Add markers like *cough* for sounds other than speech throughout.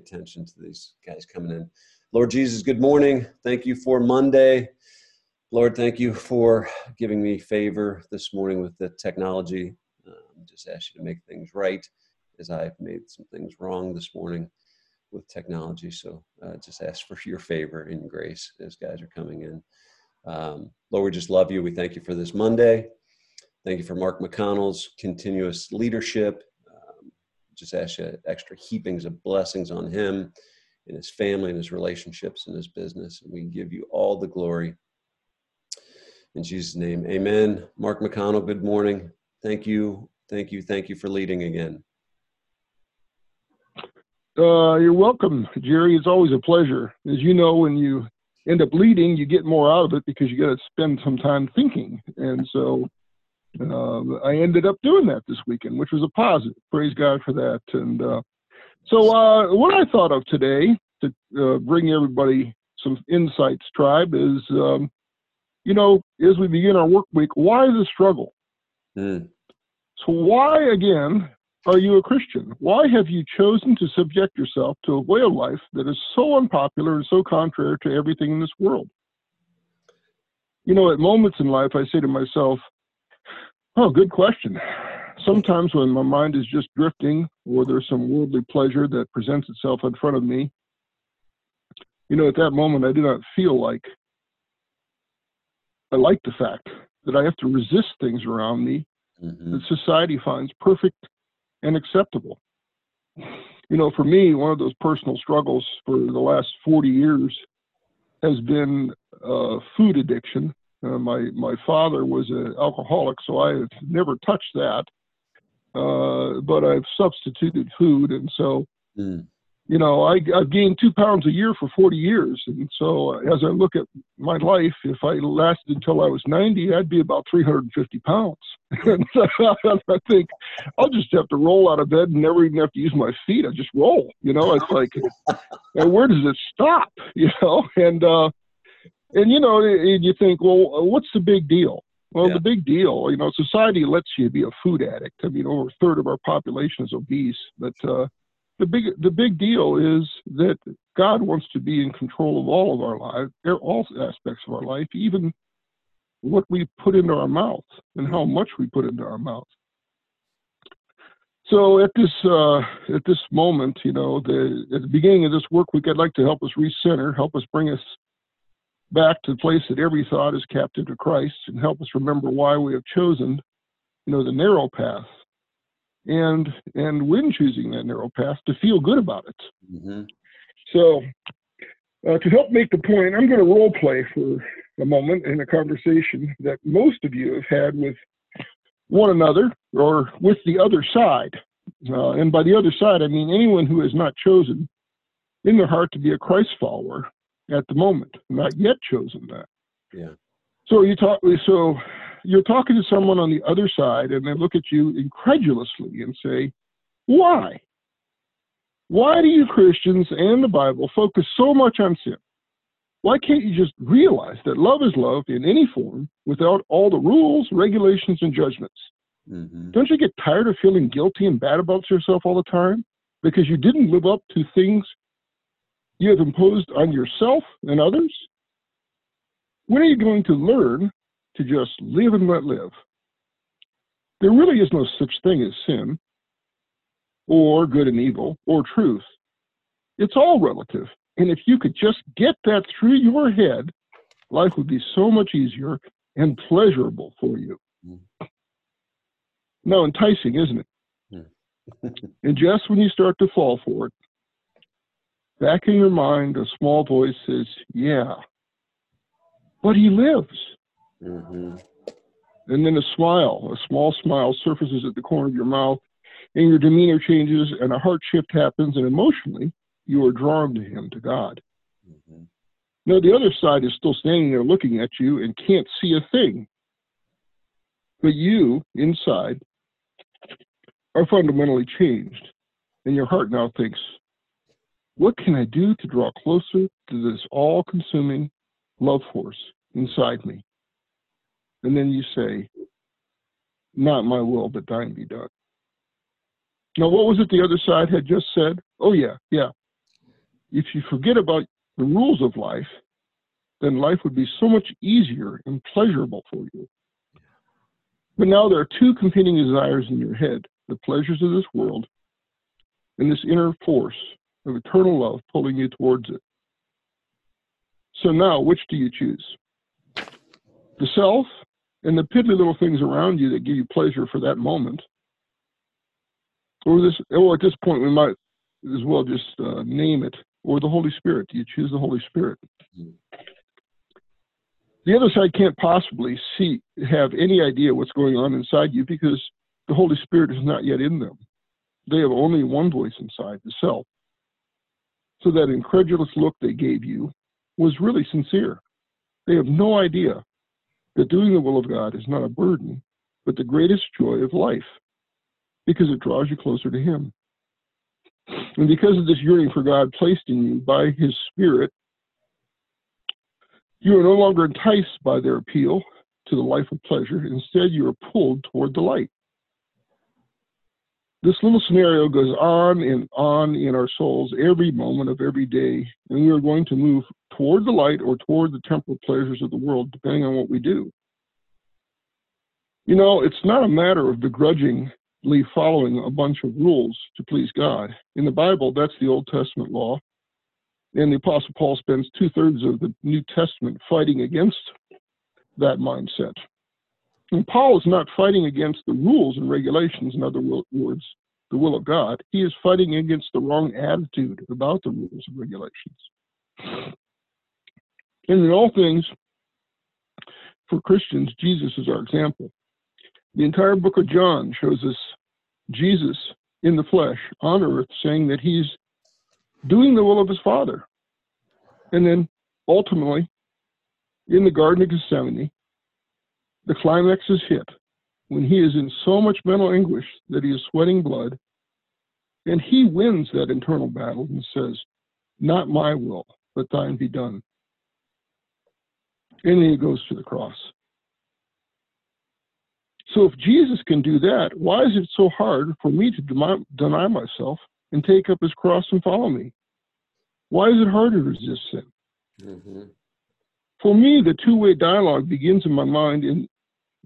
attention to these guys coming in. Lord Jesus, good morning. Thank you for Monday. Lord, thank you for giving me favor this morning with the technology. Um, just ask you to make things right as I've made some things wrong this morning with technology. So uh, just ask for your favor and grace as guys are coming in. Um, Lord, we just love you. We thank you for this Monday. Thank you for Mark McConnell's continuous leadership. Just ask you extra heapings of blessings on him and his family and his relationships and his business. And we give you all the glory. In Jesus' name, amen. Mark McConnell, good morning. Thank you. Thank you. Thank you for leading again. Uh, you're welcome, Jerry. It's always a pleasure. As you know, when you end up leading, you get more out of it because you got to spend some time thinking. And so uh, I ended up doing that this weekend, which was a positive. Praise God for that. And uh, so, uh, what I thought of today to uh, bring everybody some insights, tribe, is um, you know, as we begin our work week, why the struggle? Mm. So, why again are you a Christian? Why have you chosen to subject yourself to a way of life that is so unpopular and so contrary to everything in this world? You know, at moments in life, I say to myself, Oh, good question. Sometimes when my mind is just drifting or there's some worldly pleasure that presents itself in front of me, you know, at that moment, I do not feel like I like the fact that I have to resist things around me mm-hmm. that society finds perfect and acceptable. You know, for me, one of those personal struggles for the last 40 years has been uh, food addiction. Uh, my my father was an alcoholic, so I have never touched that. Uh, but I've substituted food, and so mm you know, I, I've gained two pounds a year for 40 years. And so uh, as I look at my life, if I lasted until I was 90, I'd be about 350 pounds. *laughs* and so *laughs* I think I'll just have to roll out of bed and never even have to use my feet. I just roll, you know, it's like, *laughs* and where does it stop? You know, and, uh, and you know, and you think, well, what's the big deal? Well, yeah. the big deal, you know, society lets you be a food addict. I mean, over a third of our population is obese, but, uh, the big the big deal is that God wants to be in control of all of our lives, all aspects of our life, even what we put into our mouth and how much we put into our mouth. So at this uh, at this moment, you know, the, at the beginning of this work week, I'd like to help us recenter, help us bring us back to the place that every thought is captive to Christ, and help us remember why we have chosen, you know, the narrow path and and when choosing that narrow path to feel good about it. Mm-hmm. So uh, to help make the point, I'm going to role play for a moment in a conversation that most of you have had with one another or with the other side. Uh, and by the other side, I mean anyone who has not chosen in their heart to be a Christ follower at the moment, not yet chosen that. Yeah. So you talk. So you're talking to someone on the other side and they look at you incredulously and say, Why? Why do you Christians and the Bible focus so much on sin? Why can't you just realize that love is love in any form without all the rules, regulations, and judgments? Mm-hmm. Don't you get tired of feeling guilty and bad about yourself all the time because you didn't live up to things you have imposed on yourself and others? When are you going to learn to just live and let live. There really is no such thing as sin, or good and evil, or truth. It's all relative. And if you could just get that through your head, life would be so much easier and pleasurable for you. Mm. Now, enticing, isn't it? Mm. *laughs* and just when you start to fall for it, back in your mind, a small voice says, Yeah, but he lives. Mm-hmm. And then a smile, a small smile surfaces at the corner of your mouth, and your demeanor changes, and a heart shift happens, and emotionally, you are drawn to Him, to God. Mm-hmm. Now, the other side is still standing there looking at you and can't see a thing. But you, inside, are fundamentally changed, and your heart now thinks, what can I do to draw closer to this all consuming love force inside me? And then you say, Not my will, but thine be done. Now, what was it the other side had just said? Oh, yeah, yeah. if you forget about the rules of life, then life would be so much easier and pleasurable for you. But now there are two competing desires in your head the pleasures of this world and this inner force of eternal love pulling you towards it. So now, which do you choose? The self and the piddly little things around you that give you pleasure for that moment. Or this, or at this point, we might as well just uh, name it, or the Holy Spirit. Do you choose the Holy Spirit? The other side can't possibly see, have any idea what's going on inside you because the Holy Spirit is not yet in them. They have only one voice inside, the self. So that incredulous look they gave you was really sincere. They have no idea that doing the will of God is not a burden, but the greatest joy of life because it draws you closer to Him. And because of this yearning for God placed in you by His Spirit, you are no longer enticed by their appeal to the life of pleasure. Instead, you are pulled toward the light. This little scenario goes on and on in our souls every moment of every day, and we are going to move toward the light or toward the temporal pleasures of the world, depending on what we do. You know, it's not a matter of begrudgingly following a bunch of rules to please God. In the Bible, that's the Old Testament law. And the Apostle Paul spends two thirds of the New Testament fighting against that mindset. And Paul is not fighting against the rules and regulations, in other words, the will of God. He is fighting against the wrong attitude about the rules and regulations. And in all things, for Christians, Jesus is our example. The entire book of John shows us Jesus in the flesh on earth saying that he's doing the will of his Father. And then ultimately, in the Garden of Gethsemane, the climax is hit when he is in so much mental anguish that he is sweating blood, and he wins that internal battle and says, Not my will, but thine be done. And then he goes to the cross. So if Jesus can do that, why is it so hard for me to deny myself and take up his cross and follow me? Why is it harder to resist sin? Mm-hmm. For me, the two-way dialogue begins in my mind in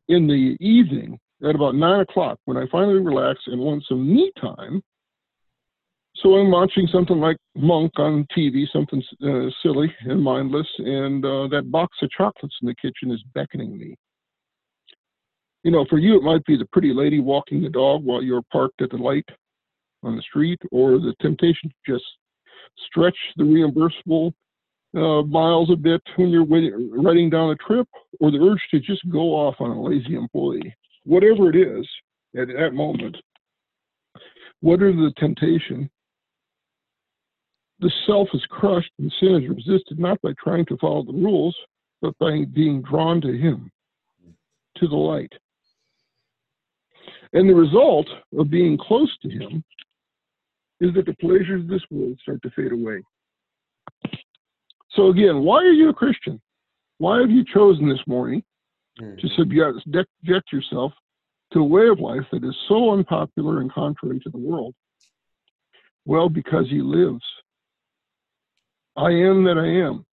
in the evening at about nine o'clock when I finally relax and want some me time. So I'm watching something like Monk on TV, something uh, silly and mindless, and uh, that box of chocolates in the kitchen is beckoning me. You know, for you, it might be the pretty lady walking the dog while you're parked at the light on the street, or the temptation to just stretch the reimbursable uh, miles a bit when you're writing down a trip, or the urge to just go off on a lazy employee. Whatever it is at that moment, what are the temptation? The self is crushed and sin is resisted not by trying to follow the rules, but by being drawn to Him, to the light. And the result of being close to Him is that the pleasures of this world start to fade away. So again, why are you a Christian? Why have you chosen this morning mm-hmm. to subject yourself to a way of life that is so unpopular and contrary to the world? Well, because he lives. I am that I am,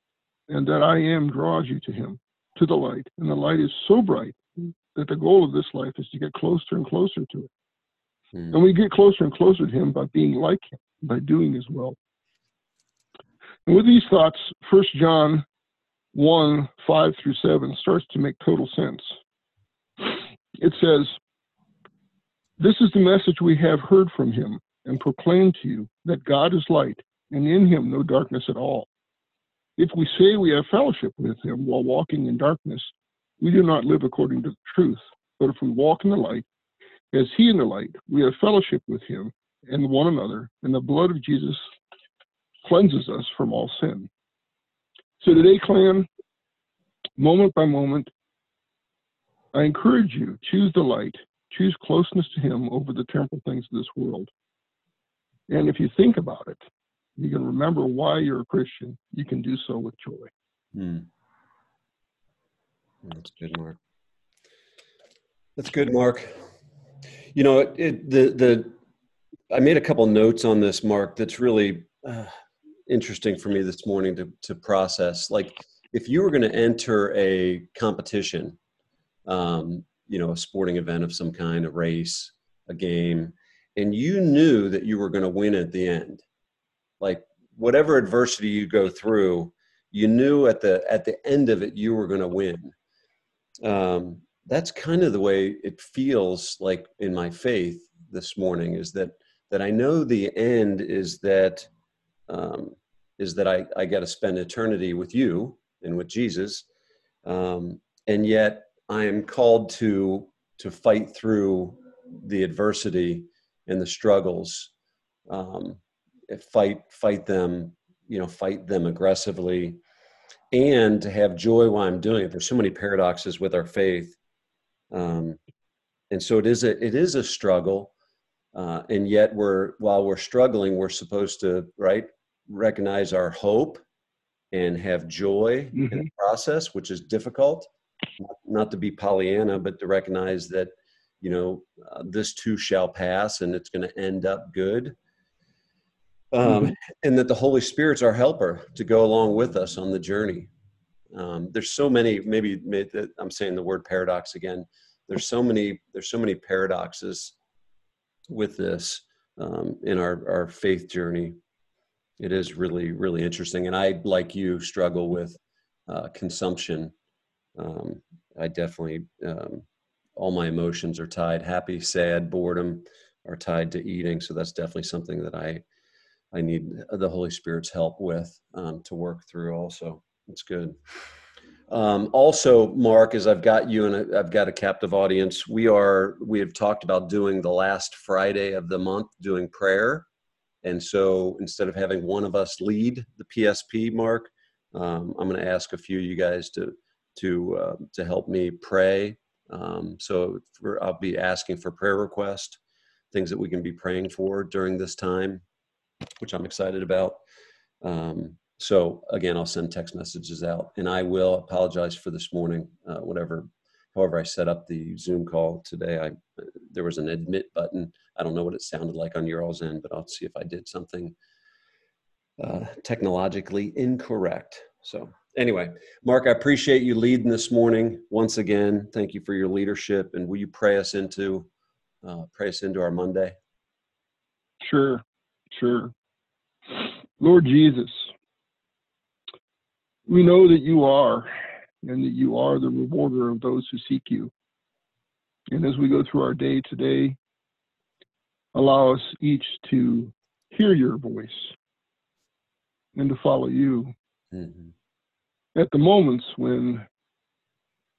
and that I am draws you to him, to the light. And the light is so bright that the goal of this life is to get closer and closer to it. Mm. And we get closer and closer to him by being like him, by doing his will. And with these thoughts, 1 John 1 5 through 7 starts to make total sense. It says, This is the message we have heard from him and proclaimed to you that God is light, and in him no darkness at all. If we say we have fellowship with him while walking in darkness, we do not live according to the truth. But if we walk in the light, as he in the light, we have fellowship with him and one another, and the blood of Jesus cleanses us from all sin. So today, clan, moment by moment, I encourage you, choose the light, choose closeness to him over the temporal things of this world. And if you think about it, you can remember why you're a Christian, you can do so with joy. Hmm. That's good, Mark. That's good, Mark. You know, it, it, the the I made a couple notes on this, Mark. That's really uh, interesting for me this morning to to process. Like, if you were going to enter a competition, um, you know, a sporting event of some kind, a race, a game, and you knew that you were going to win at the end, like whatever adversity you go through, you knew at the at the end of it you were going to win. Um, that's kind of the way it feels like in my faith this morning is that that I know the end is that um, is that I, I got to spend eternity with you and with Jesus, um, and yet I am called to to fight through the adversity and the struggles, um, fight fight them, you know, fight them aggressively, and to have joy while I'm doing it. There's so many paradoxes with our faith, um, and so it is a it is a struggle uh, and yet we're while we're struggling we're supposed to right recognize our hope and have joy mm-hmm. in the process which is difficult not to be pollyanna but to recognize that you know uh, this too shall pass and it's going to end up good um, mm-hmm. and that the holy spirit's our helper to go along with us on the journey um, there's so many maybe i'm saying the word paradox again there's so many there's so many paradoxes with this um, in our, our faith journey. It is really, really interesting. And I, like you, struggle with uh, consumption. Um, I definitely, um, all my emotions are tied happy, sad, boredom are tied to eating. So that's definitely something that I, I need the Holy Spirit's help with um, to work through also. It's good. Um, also, Mark, as I've got you and I've got a captive audience, we are we have talked about doing the last Friday of the month doing prayer, and so instead of having one of us lead the PSP, Mark, um, I'm going to ask a few of you guys to to uh, to help me pray. Um, so for, I'll be asking for prayer requests, things that we can be praying for during this time, which I'm excited about. Um, so again, I'll send text messages out, and I will apologize for this morning. Uh, whatever, however, I set up the Zoom call today. I there was an admit button. I don't know what it sounded like on your all's end, but I'll see if I did something uh, technologically incorrect. So anyway, Mark, I appreciate you leading this morning once again. Thank you for your leadership, and will you pray us into uh, pray us into our Monday? Sure, sure. Lord Jesus, we know that you are, and that you are the rewarder of those who seek you. And as we go through our day today, allow us each to hear your voice and to follow you. Mm-hmm. At the moments when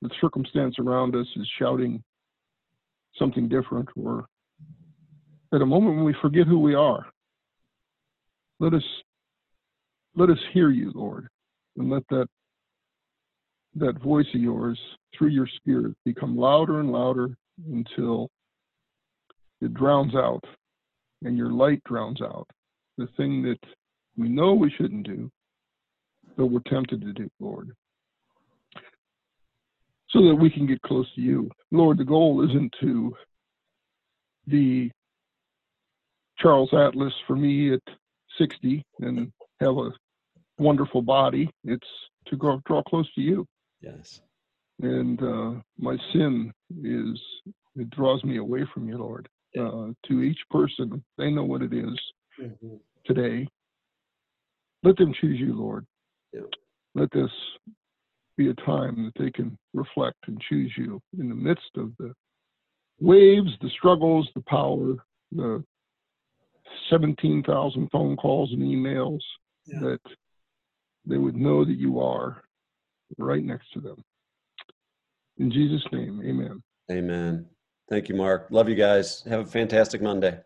the circumstance around us is shouting something different, or at a moment when we forget who we are, let us let us hear you, Lord and let that that voice of yours through your spirit become louder and louder until it drowns out and your light drowns out the thing that we know we shouldn't do, but we're tempted to do, Lord. So that we can get close to you. Lord, the goal isn't to be Charles Atlas for me at 60 and have a wonderful body. It's to grow, draw close to you. Yes. And uh, my sin is it draws me away from you, Lord. Uh, to each person, they know what it is mm-hmm. today. Let them choose you, Lord. Yeah. Let this be a time that they can reflect and choose you in the midst of the waves, the struggles, the power, the 17,000 phone calls and emails yeah. that they would know that you are right next to them. In Jesus' name, amen. Amen. Thank you, Mark. Love you guys. Have a fantastic Monday.